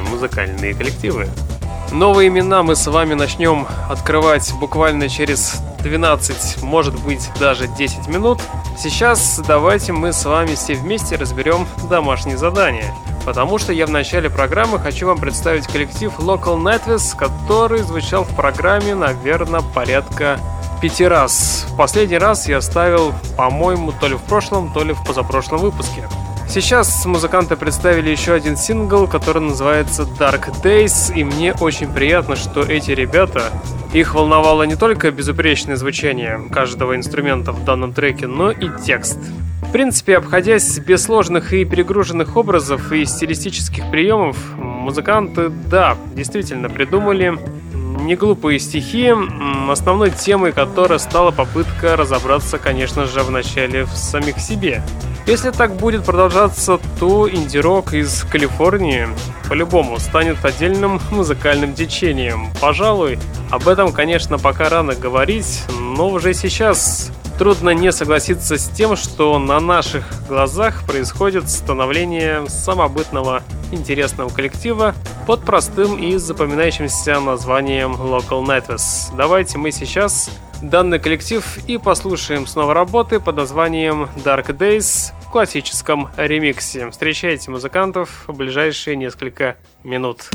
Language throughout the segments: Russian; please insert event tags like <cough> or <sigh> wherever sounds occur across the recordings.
музыкальные коллективы. Новые имена мы с вами начнем открывать буквально через 12, может быть даже 10 минут. Сейчас давайте мы с вами все вместе разберем домашние задания. Потому что я в начале программы хочу вам представить коллектив Local Nightwish, который звучал в программе, наверное, порядка пяти раз. Последний раз я ставил, по-моему, то ли в прошлом, то ли в позапрошлом выпуске. Сейчас музыканты представили еще один сингл, который называется Dark Days, и мне очень приятно, что эти ребята, их волновало не только безупречное звучание каждого инструмента в данном треке, но и текст. В принципе, обходясь без сложных и перегруженных образов и стилистических приемов, музыканты, да, действительно придумали не глупые стихи, основной темой которой стала попытка разобраться, конечно же, вначале в самих себе. Если так будет продолжаться, то инди-рок из Калифорнии по-любому станет отдельным <laughs> музыкальным течением. Пожалуй, об этом, конечно, пока рано говорить, но уже сейчас трудно не согласиться с тем, что на наших глазах происходит становление самобытного интересного коллектива под простым и запоминающимся названием Local Nightwish. Давайте мы сейчас данный коллектив и послушаем снова работы под названием Dark Days в классическом ремиксе. Встречайте музыкантов в ближайшие несколько минут.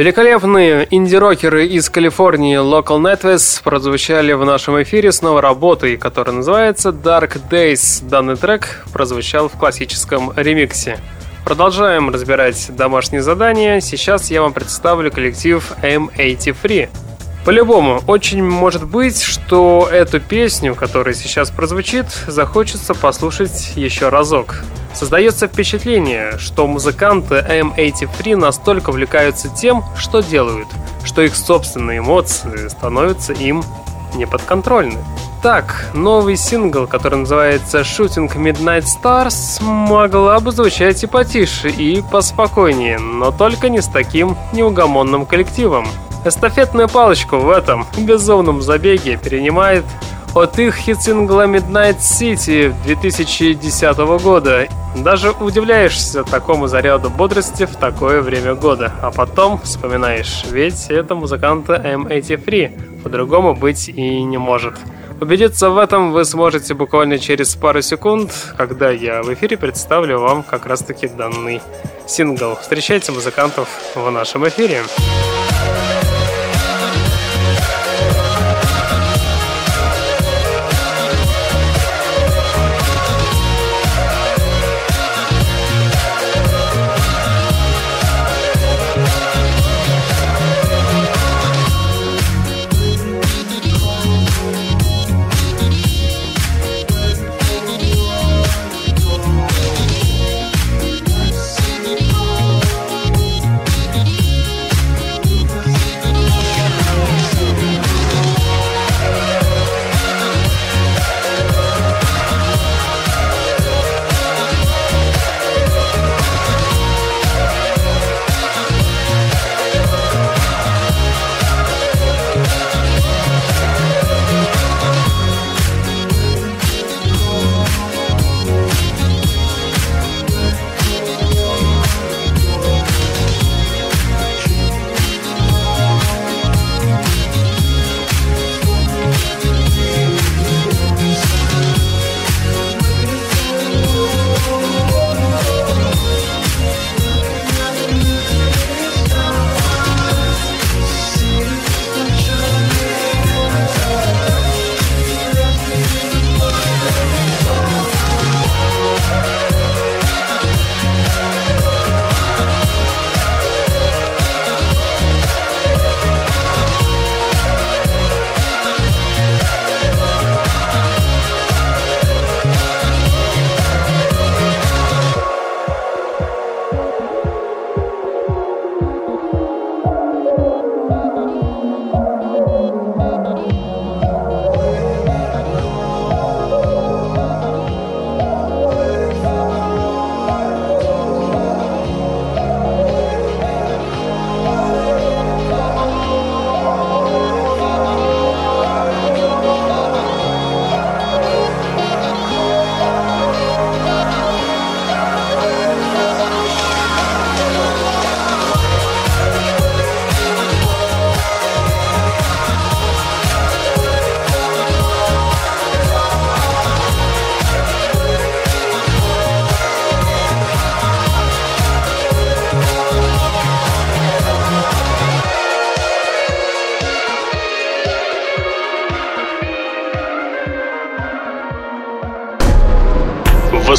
Великолепные инди-рокеры из Калифорнии Local Netways прозвучали в нашем эфире с новой работой, которая называется Dark Days. Данный трек прозвучал в классическом ремиксе. Продолжаем разбирать домашние задания. Сейчас я вам представлю коллектив M83. По-любому, очень может быть, что эту песню, которая сейчас прозвучит, захочется послушать еще разок. Создается впечатление, что музыканты M83 настолько увлекаются тем, что делают, что их собственные эмоции становятся им неподконтрольны. Так, новый сингл, который называется Shooting Midnight Stars, могла бы звучать и потише, и поспокойнее, но только не с таким неугомонным коллективом. Эстафетную палочку в этом безумном забеге перенимает от их хит-сингла Midnight City 2010 года. Даже удивляешься такому заряду бодрости в такое время года. А потом вспоминаешь, ведь это музыканты M83. По-другому быть и не может. Убедиться в этом вы сможете буквально через пару секунд, когда я в эфире представлю вам как раз таки данный сингл. Встречайте музыкантов в нашем эфире.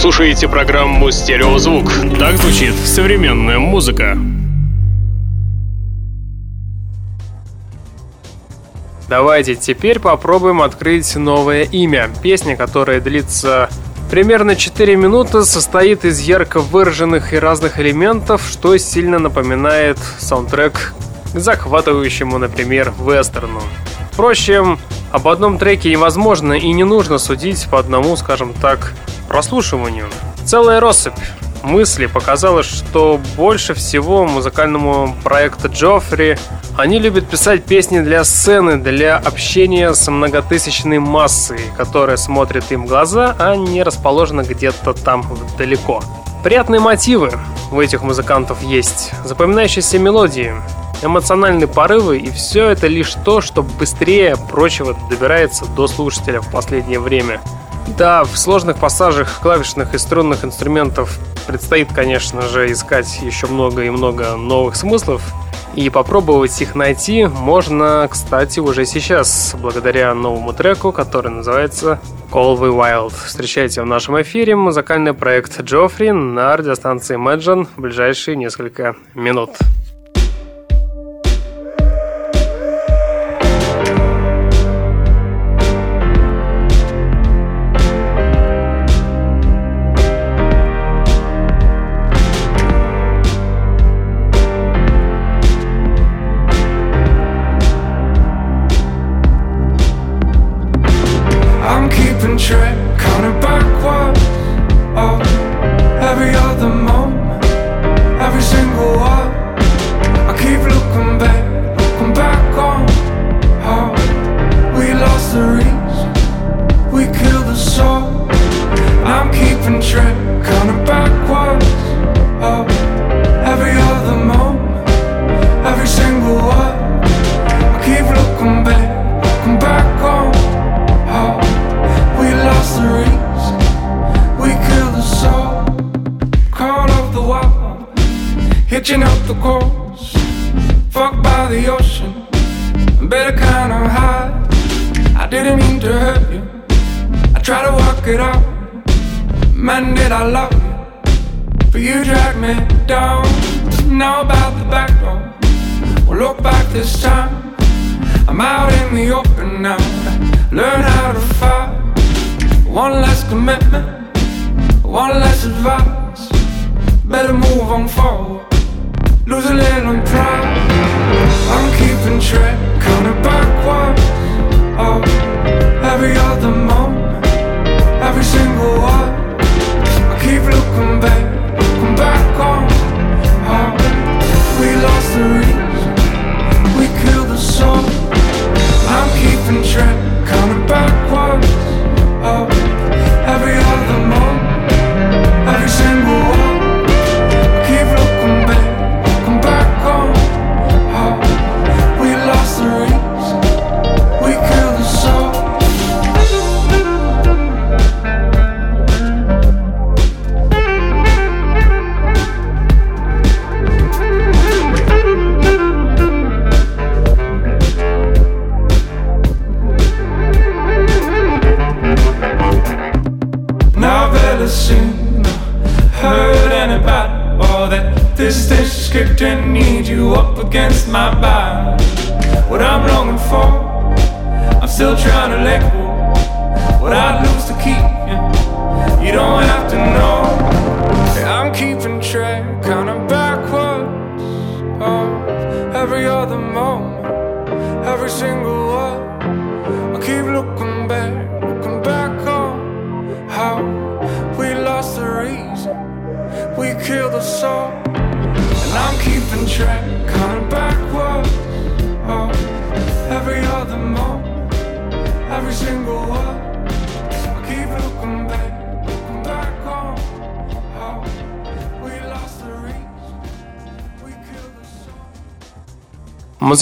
Слушаете программу «Стереозвук». Так звучит современная музыка. Давайте теперь попробуем открыть новое имя. Песня, которая длится примерно 4 минуты, состоит из ярко выраженных и разных элементов, что сильно напоминает саундтрек к захватывающему, например, вестерну. Впрочем, об одном треке невозможно и не нужно судить по одному, скажем так, прослушиванию. Целая россыпь мыслей показала, что больше всего музыкальному проекту Джоффри они любят писать песни для сцены, для общения с многотысячной массой, которая смотрит им в глаза, а не расположена где-то там далеко. Приятные мотивы у этих музыкантов есть, запоминающиеся мелодии, эмоциональные порывы, и все это лишь то, что быстрее прочего добирается до слушателя в последнее время – да, в сложных пассажах клавишных и струнных инструментов предстоит, конечно же, искать еще много и много новых смыслов. И попробовать их найти можно, кстати, уже сейчас, благодаря новому треку, который называется Call the Wild. Встречайте в нашем эфире музыкальный проект Джоффри на радиостанции Imagine в ближайшие несколько минут.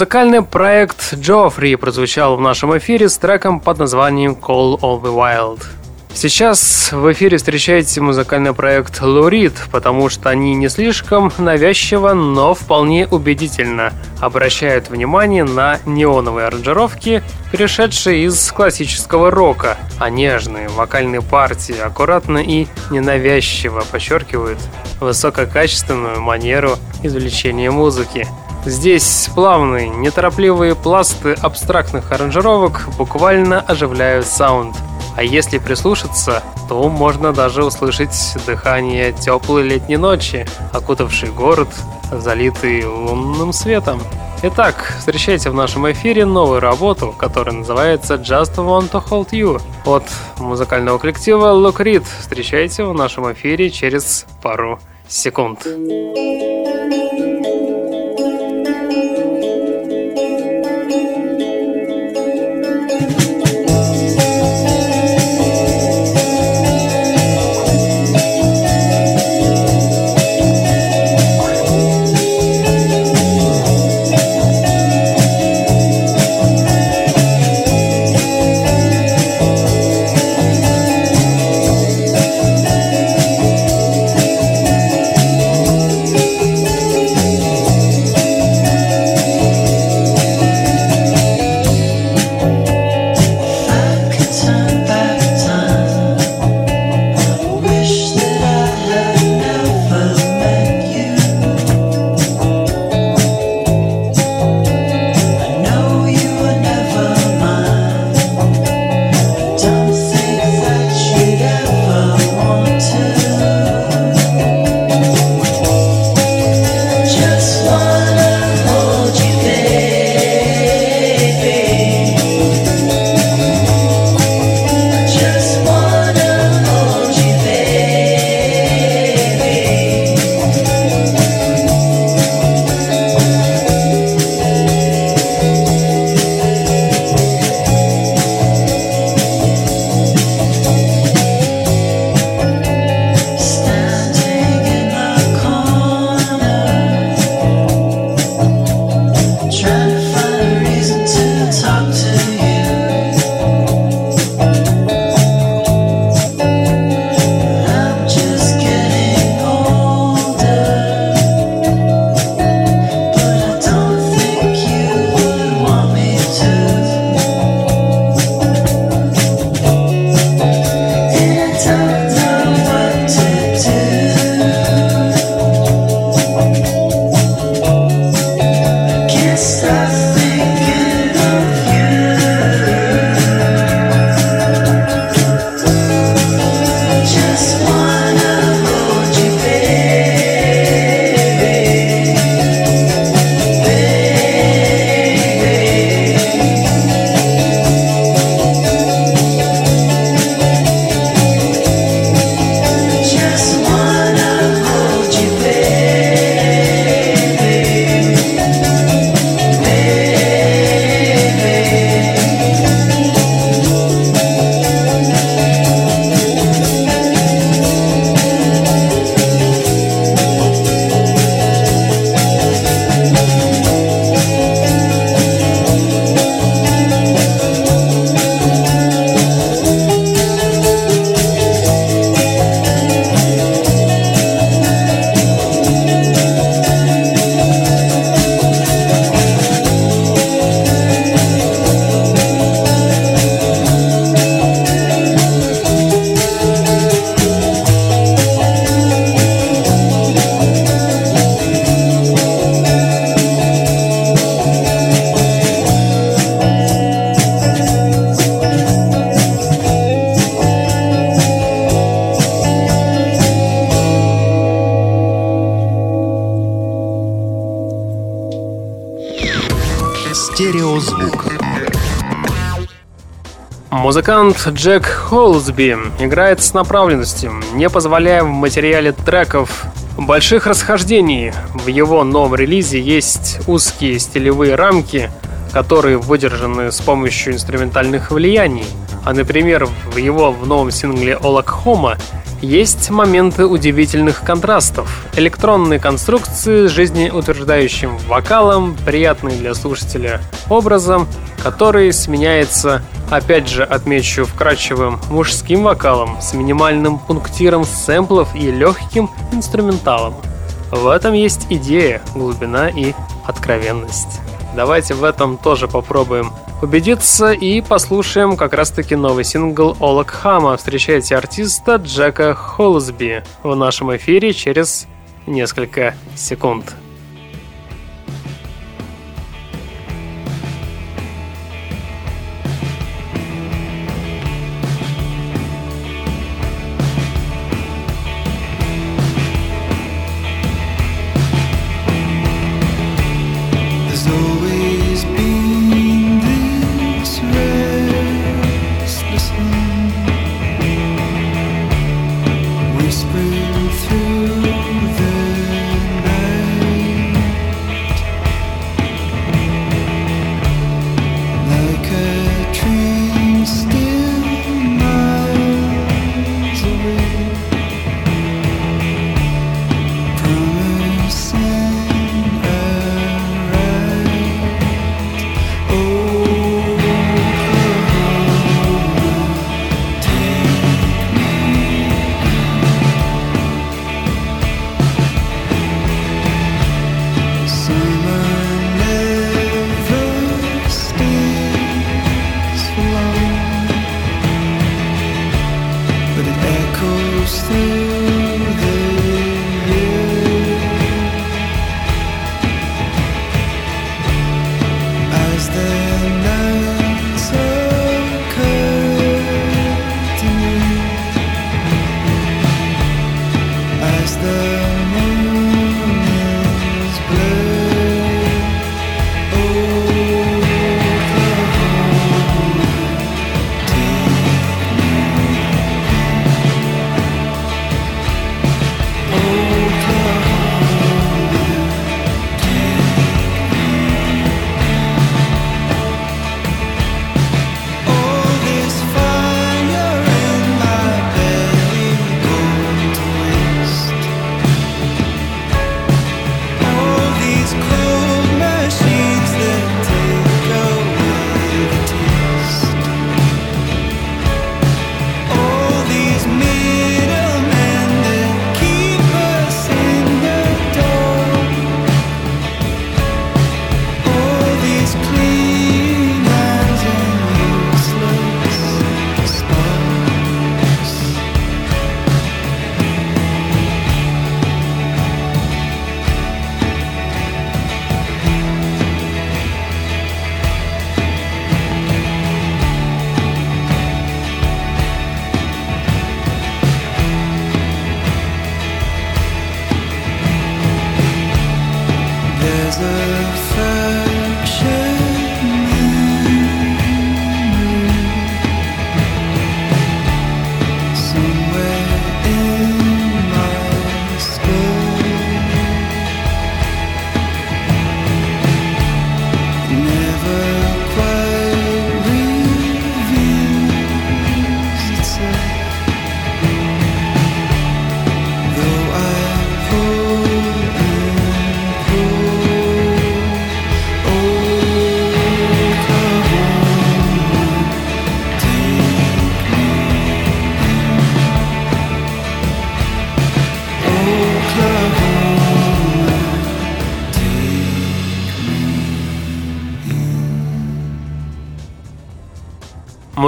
Музыкальный проект Джоффри прозвучал в нашем эфире с треком под названием Call of the Wild. Сейчас в эфире встречаете музыкальный проект Лурид, потому что они не слишком навязчиво, но вполне убедительно обращают внимание на неоновые аранжировки, перешедшие из классического рока, а нежные вокальные партии аккуратно и ненавязчиво подчеркивают высококачественную манеру извлечения музыки – Здесь плавные, неторопливые пласты абстрактных аранжировок буквально оживляют саунд. А если прислушаться, то можно даже услышать дыхание теплой летней ночи, окутавший город, залитый лунным светом. Итак, встречайте в нашем эфире новую работу, которая называется Just Want to Hold You от музыкального коллектива Look Read. Встречайте в нашем эфире через пару секунд. Стереозвук. Музыкант Джек Холсби играет с направленностью, не позволяя в материале треков больших расхождений. В его новом релизе есть узкие стилевые рамки, которые выдержаны с помощью инструментальных влияний. А, например, в его в новом сингле «Олакхома» Есть моменты удивительных контрастов. Электронные конструкции с жизнеутверждающим вокалом, приятный для слушателя образом, который сменяется, опять же отмечу, вкрадчивым мужским вокалом с минимальным пунктиром сэмплов и легким инструменталом. В этом есть идея, глубина и откровенность. Давайте в этом тоже попробуем убедиться и послушаем как раз-таки новый сингл Олак Хама. Встречайте артиста Джека Холсби в нашем эфире через несколько секунд.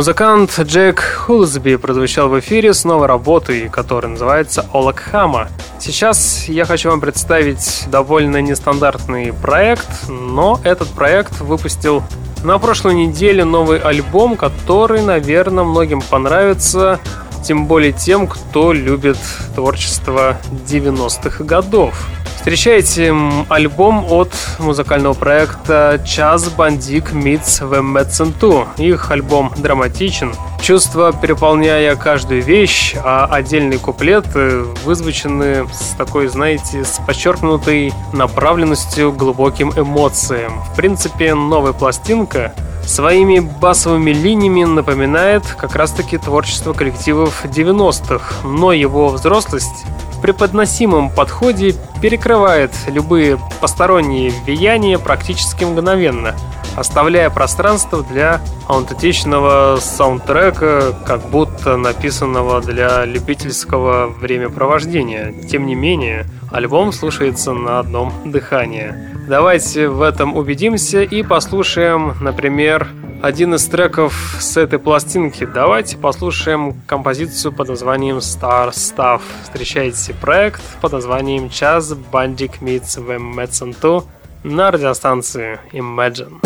Музыкант Джек Хулсби прозвучал в эфире с новой работой, которая называется Олакхама. Сейчас я хочу вам представить довольно нестандартный проект, но этот проект выпустил на прошлой неделе новый альбом, который, наверное, многим понравится. Тем более тем, кто любит творчество 90-х годов. Встречайте альбом от музыкального проекта Час Бандик Meets The Medicine 2. Их альбом драматичен. Чувства, переполняя каждую вещь, а отдельные куплеты вызвучены с такой, знаете, с подчеркнутой направленностью глубоким эмоциям. В принципе, новая пластинка своими басовыми линиями напоминает как раз-таки творчество коллективов 90-х, но его взрослость преподносимом подходе перекрывает любые посторонние влияния практически мгновенно, оставляя пространство для аутентичного саундтрека, как будто написанного для любительского времяпровождения. Тем не менее, альбом слушается на одном дыхании. Давайте в этом убедимся и послушаем, например, один из треков с этой пластинки. Давайте послушаем композицию под названием Star Stuff. Встречайте проект под названием Час Бандик Meets The Medicine 2 на радиостанции Imagine.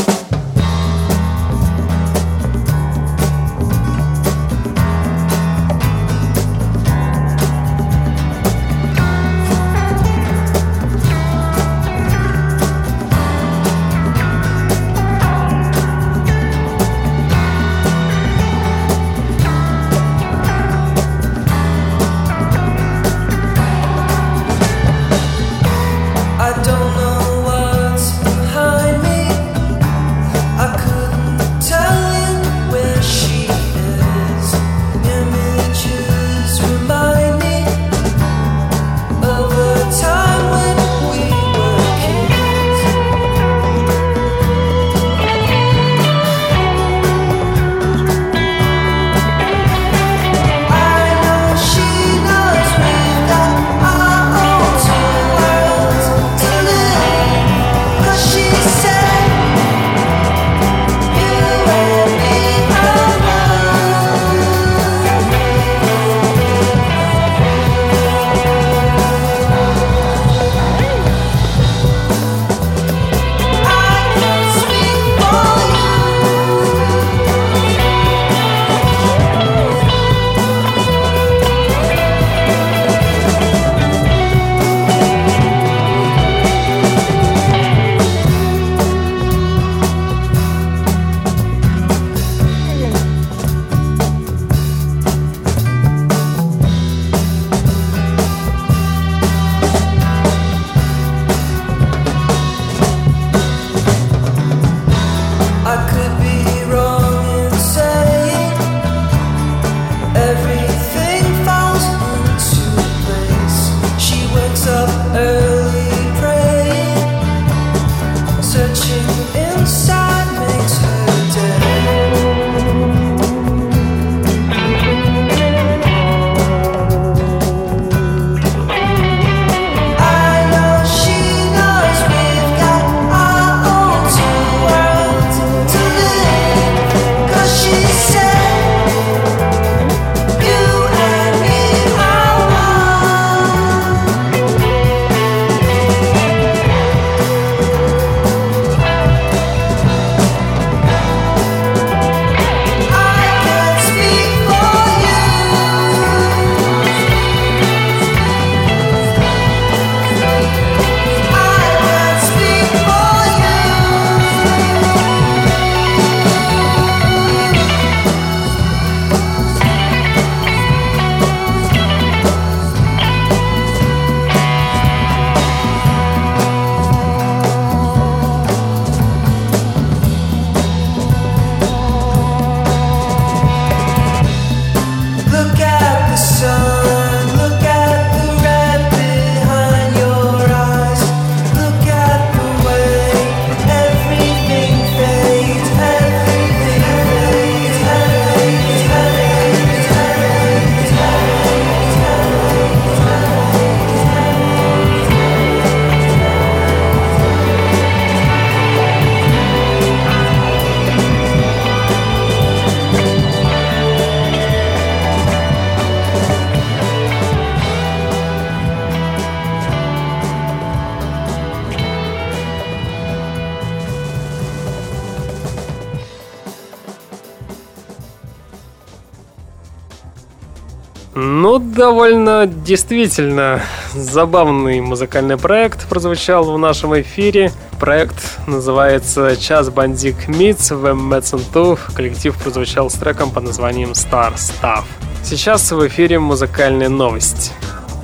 Довольно действительно забавный музыкальный проект прозвучал в нашем эфире. Проект называется «Час Бандик Митс» в 2. Коллектив прозвучал с треком под названием «Star Stuff». Сейчас в эфире музыкальная новость.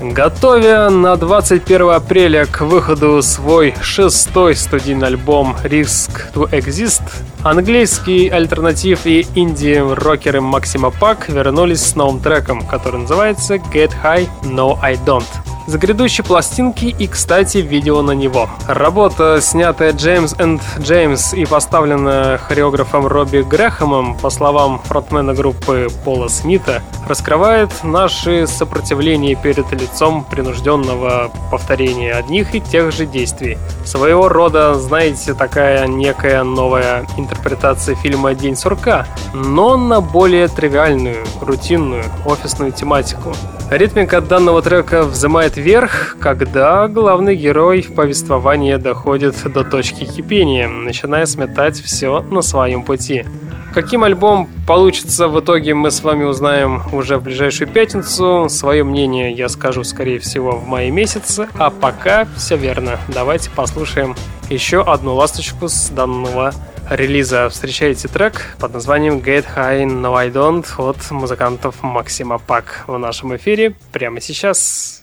Готовя на 21 апреля к выходу свой шестой студийный альбом Risk to Exist, английский альтернатив и инди-рокеры Максима Пак вернулись с новым треком, который называется Get High No I Don't с грядущей пластинки и, кстати, видео на него. Работа, снятая Джеймс энд Джеймс и поставленная хореографом Робби Грэхэмом, по словам фронтмена группы Пола Смита, раскрывает наши сопротивления перед лицом принужденного повторения одних и тех же действий. Своего рода, знаете, такая некая новая интерпретация фильма «День сурка», но на более тривиальную, рутинную, офисную тематику. Ритмика данного трека взимает вверх, когда главный герой в повествовании доходит до точки кипения, начиная сметать все на своем пути. Каким альбом получится в итоге, мы с вами узнаем уже в ближайшую пятницу. Свое мнение я скажу, скорее всего, в мае месяце. А пока все верно. Давайте послушаем еще одну ласточку с данного релиза встречаете трек под названием Get High No I Don't от музыкантов Максима Пак в нашем эфире прямо сейчас.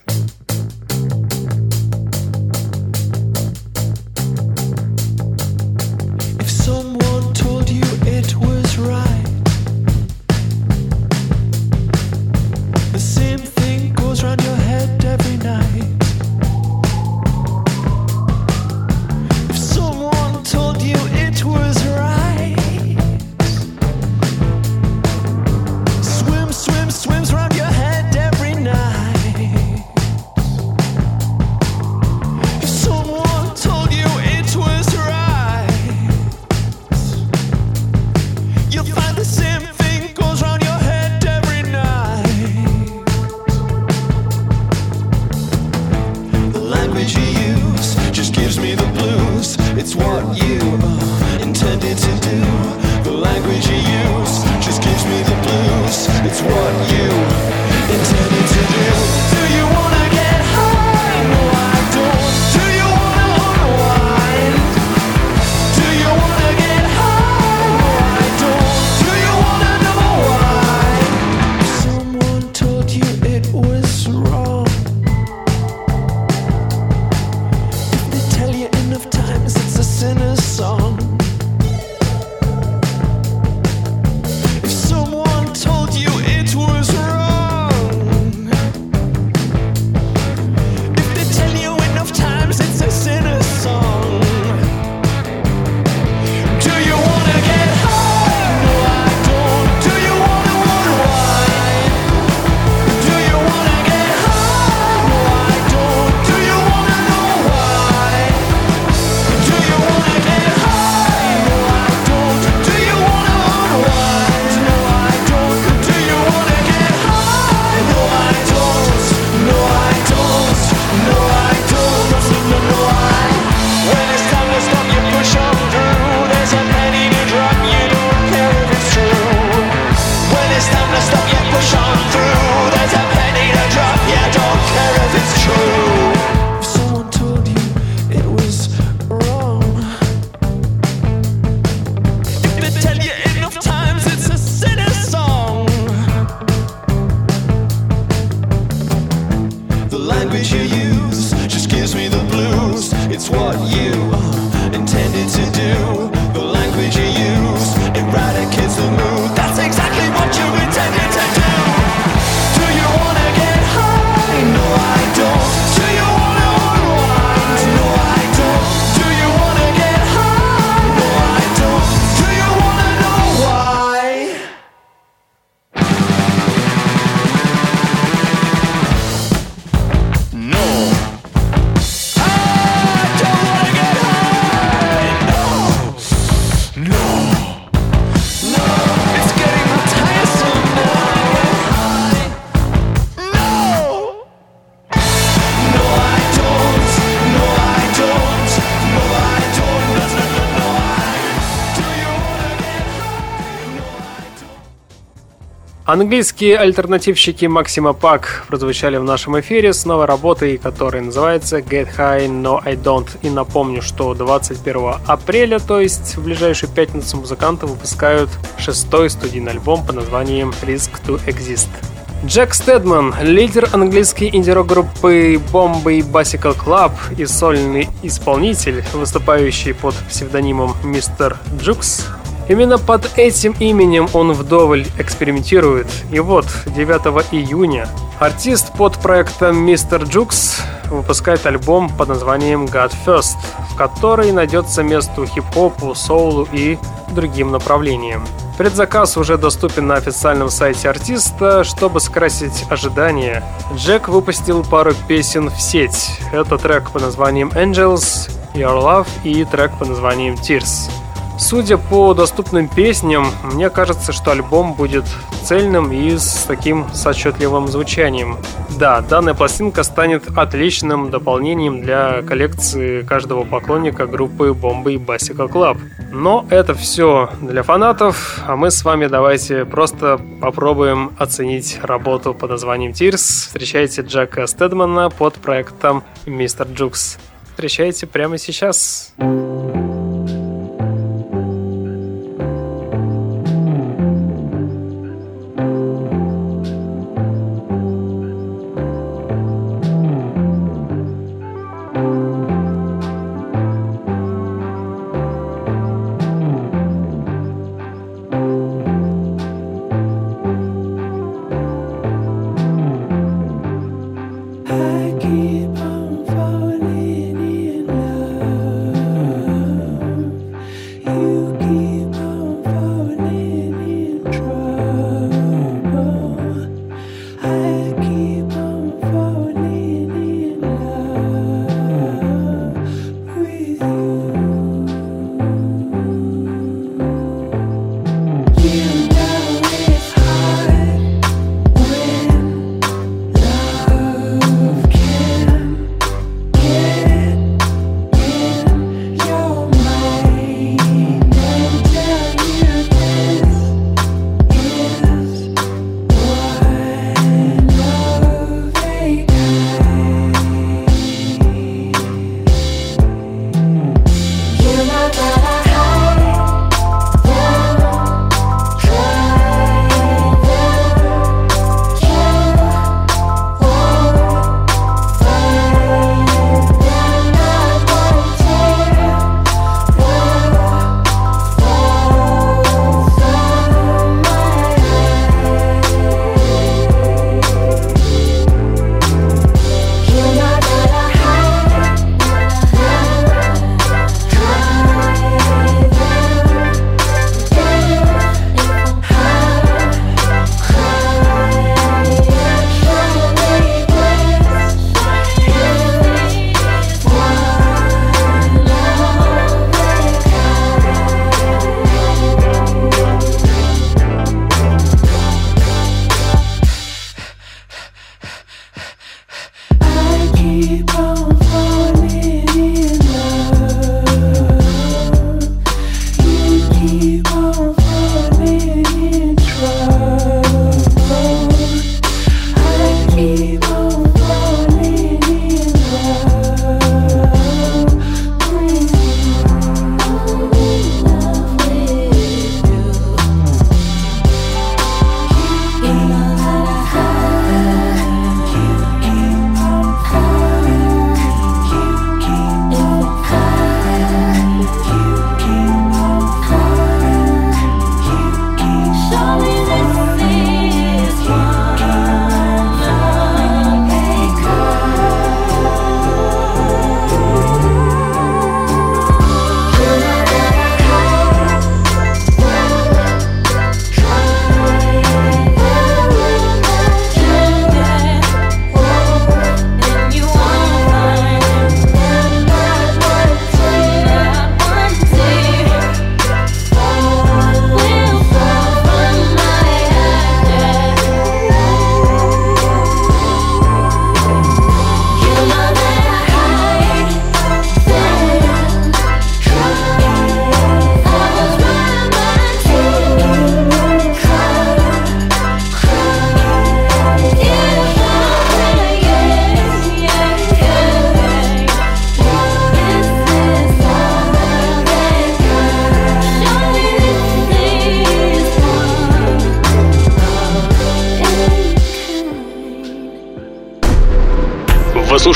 Английские альтернативщики Максима Пак прозвучали в нашем эфире с новой работой, которая называется Get High No I Don't. И напомню, что 21 апреля, то есть в ближайшую пятницу, музыканты выпускают шестой студийный альбом под названием Risk to Exist. Джек Стедман, лидер английской инди группы Bombay Bicycle Club и сольный исполнитель, выступающий под псевдонимом Мистер Джукс, Именно под этим именем он вдоволь экспериментирует. И вот, 9 июня артист под проектом Мистер Джукс выпускает альбом под названием God First, в который найдется место хип-хопу, соулу и другим направлениям. Предзаказ уже доступен на официальном сайте артиста. Чтобы скрасить ожидания, Джек выпустил пару песен в сеть. Это трек под названием Angels, Your Love и трек под названием Tears. Судя по доступным песням, мне кажется, что альбом будет цельным и с таким сочетливым звучанием. Да, данная пластинка станет отличным дополнением для коллекции каждого поклонника группы Bombay Bicycle Club. Но это все для фанатов, а мы с вами давайте просто попробуем оценить работу под названием Tears. Встречайте Джека Стедмана под проектом Mr Jukes. Встречайте прямо сейчас. Сейчас. keep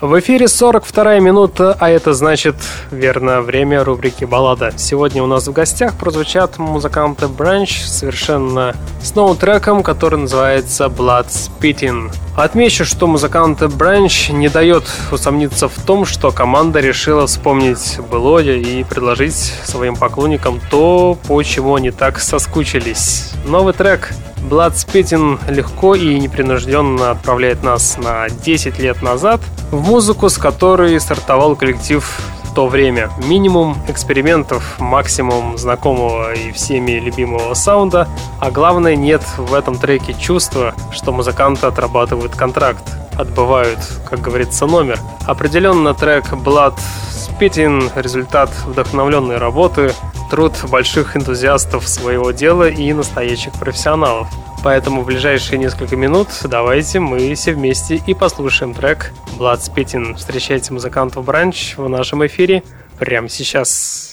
В эфире 42 минута, а это значит, верно, время рубрики «Баллада». Сегодня у нас в гостях прозвучат музыканты Branch совершенно с новым треком, который называется «Blood Spitting». Отмечу, что музыканты Branch не дает усомниться в том, что команда решила вспомнить былое и предложить своим поклонникам то, по чему они так соскучились. Новый трек Blood Spitting легко и непринужденно отправляет нас на 10 лет назад в музыку, с которой стартовал коллектив в то время. Минимум экспериментов, максимум знакомого и всеми любимого саунда, а главное нет в этом треке чувства, что музыканты отрабатывают контракт, отбывают, как говорится, номер. Определенно трек Blood Spitting – результат вдохновленной работы, труд больших энтузиастов своего дела и настоящих профессионалов. Поэтому в ближайшие несколько минут давайте мы все вместе и послушаем трек Blood Spitting. Встречайте музыкантов Бранч в нашем эфире прямо сейчас.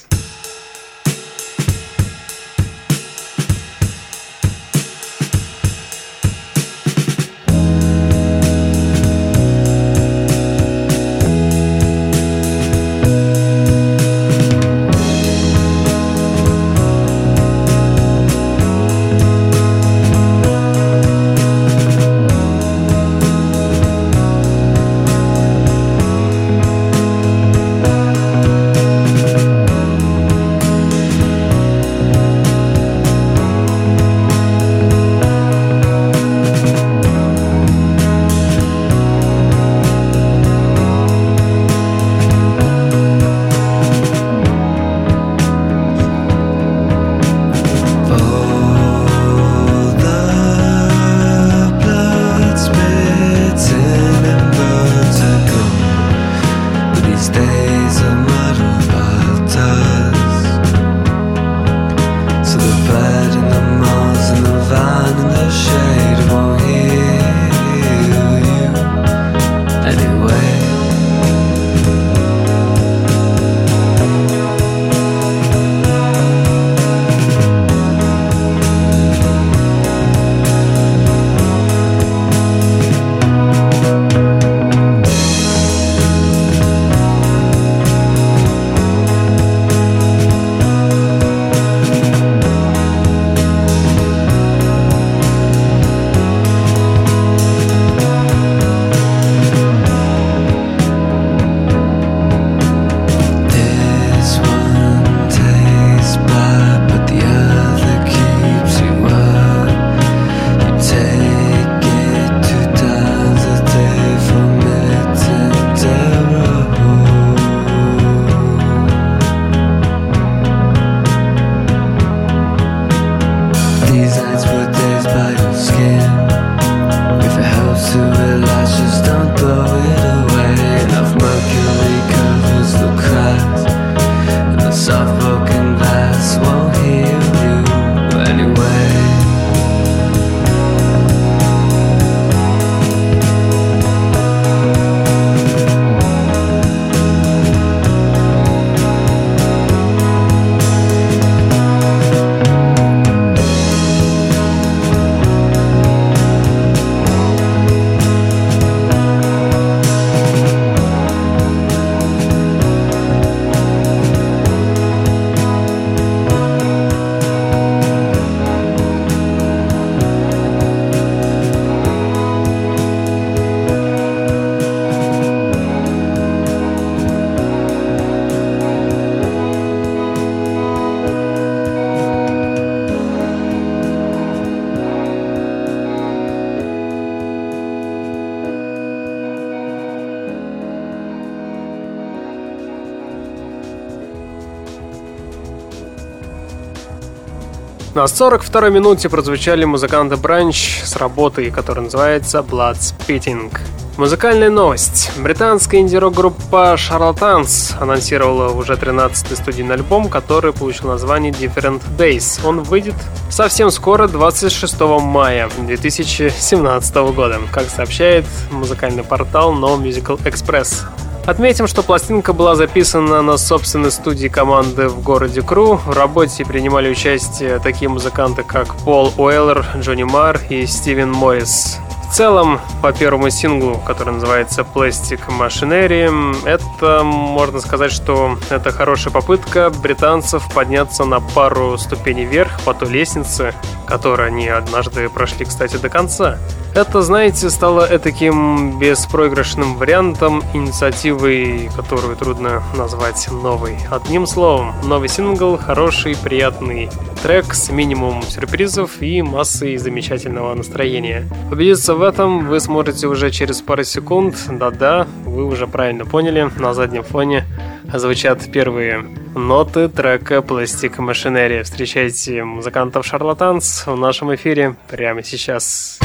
На 42-й минуте прозвучали музыканты Бранч с работой, которая называется Blood Spitting. Музыкальная новость. Британская инди-рок-группа Charlatans анонсировала уже 13-й студийный альбом, который получил название Different Days. Он выйдет совсем скоро, 26 мая 2017 года, как сообщает музыкальный портал No Musical Express. Отметим, что пластинка была записана на собственной студии команды в городе Кру. В работе принимали участие такие музыканты, как Пол Уэллер, Джонни Мар и Стивен Моррис. В целом, по первому синглу, который называется Plastic Machinery, это, можно сказать, что это хорошая попытка британцев подняться на пару ступеней вверх по той лестнице, которую они однажды прошли, кстати, до конца. Это, знаете, стало таким беспроигрышным вариантом инициативы, которую трудно назвать новой. Одним словом, новый сингл, хороший, приятный трек с минимумом сюрпризов и массой замечательного настроения. Убедиться в этом вы сможете уже через пару секунд. Да-да, вы уже правильно поняли, на заднем фоне звучат первые ноты трека «Пластик Машинерия». Встречайте музыкантов «Шарлатанс» в нашем эфире прямо сейчас.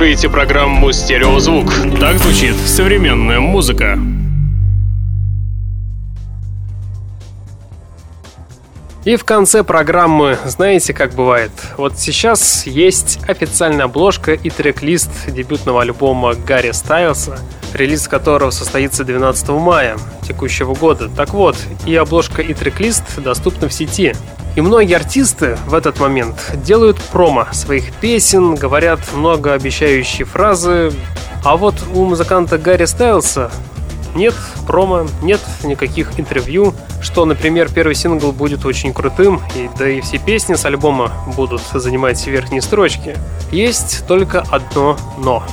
Слушаете программу «Стереозвук». Так звучит современная музыка. И в конце программы, знаете, как бывает, вот сейчас есть официальная обложка и трек-лист дебютного альбома Гарри Стайлса, релиз которого состоится 12 мая текущего года. Так вот, и обложка и трек-лист доступны в сети. И многие артисты в этот момент делают промо своих песен, говорят многообещающие фразы, а вот у музыканта Гарри Стайлса нет промо, нет никаких интервью, что, например, первый сингл будет очень крутым, и да и все песни с альбома будут занимать верхние строчки. Есть только одно «но».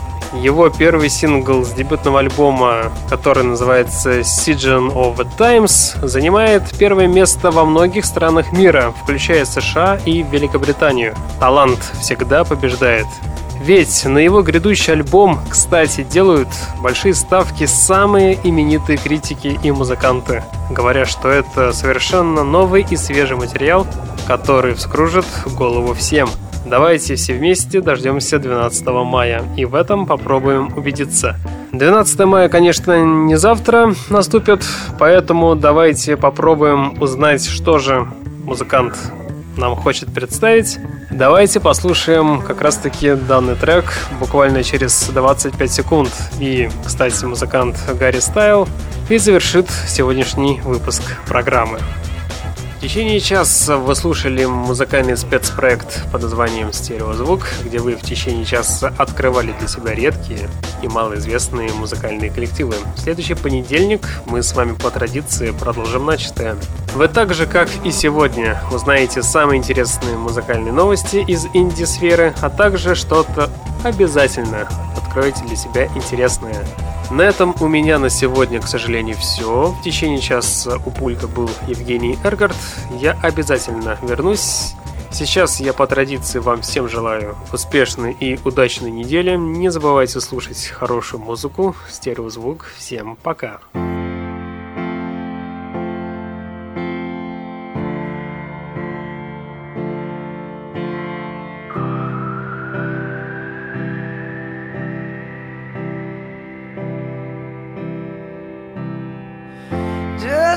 Его первый сингл с дебютного альбома, который называется Siegen of the Times, занимает первое место во многих странах мира, включая США и Великобританию. Талант всегда побеждает. Ведь на его грядущий альбом, кстати, делают большие ставки самые именитые критики и музыканты, говоря, что это совершенно новый и свежий материал, который вскружит голову всем. Давайте все вместе дождемся 12 мая и в этом попробуем убедиться. 12 мая, конечно, не завтра наступит, поэтому давайте попробуем узнать, что же музыкант нам хочет представить. Давайте послушаем как раз-таки данный трек буквально через 25 секунд. И, кстати, музыкант Гарри Стайл и завершит сегодняшний выпуск программы. В течение часа вы слушали музыкальный спецпроект под названием «Стереозвук», где вы в течение часа открывали для себя редкие и малоизвестные музыкальные коллективы. В следующий понедельник мы с вами по традиции продолжим начатое. Вы так же, как и сегодня, узнаете самые интересные музыкальные новости из инди-сферы, а также что-то обязательно откроете для себя интересное. На этом у меня на сегодня, к сожалению, все. В течение часа у пульта был Евгений Эргард. Я обязательно вернусь. Сейчас я по традиции вам всем желаю успешной и удачной недели. Не забывайте слушать хорошую музыку, стереозвук. Всем пока.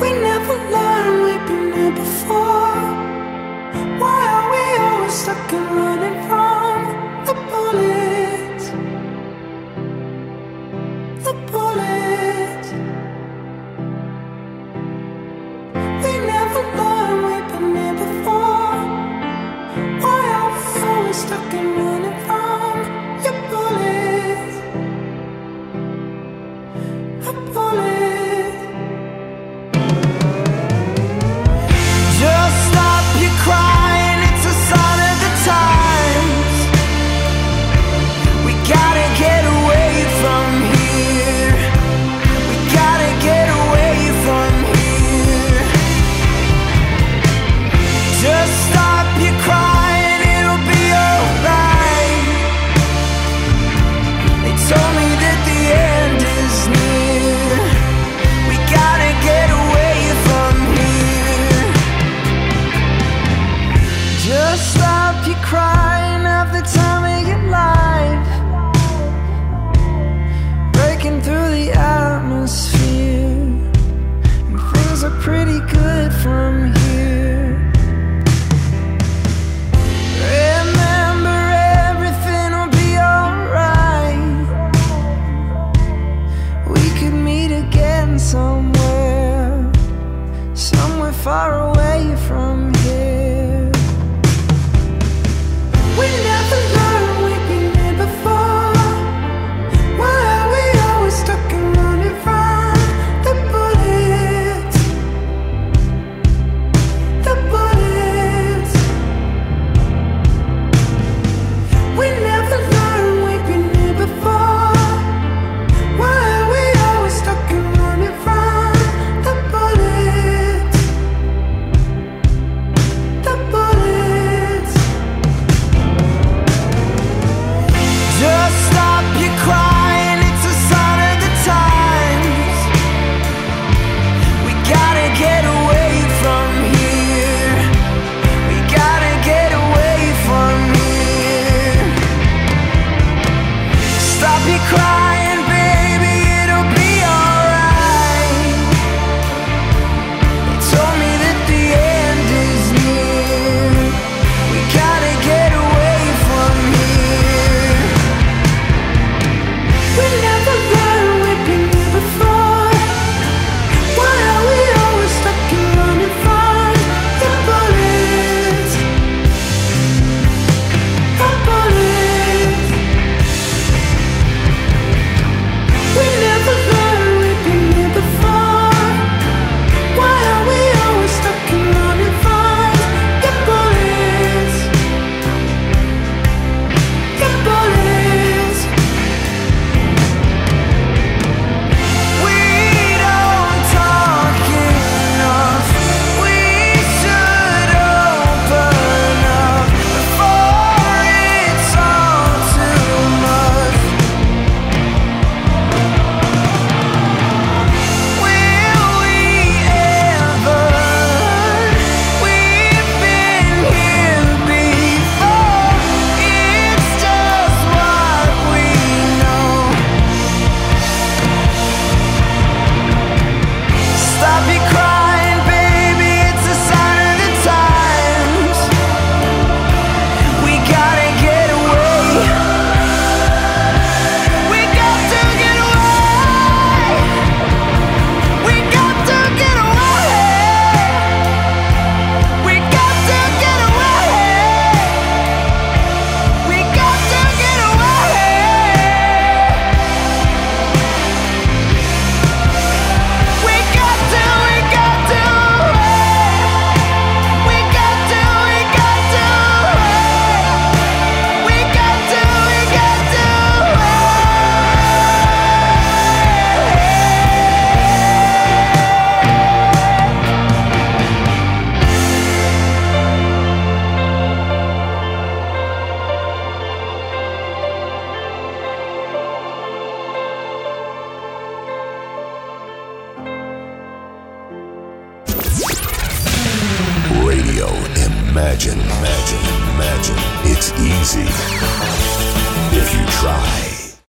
We never learned we've been here before. Why are we always stuck and running from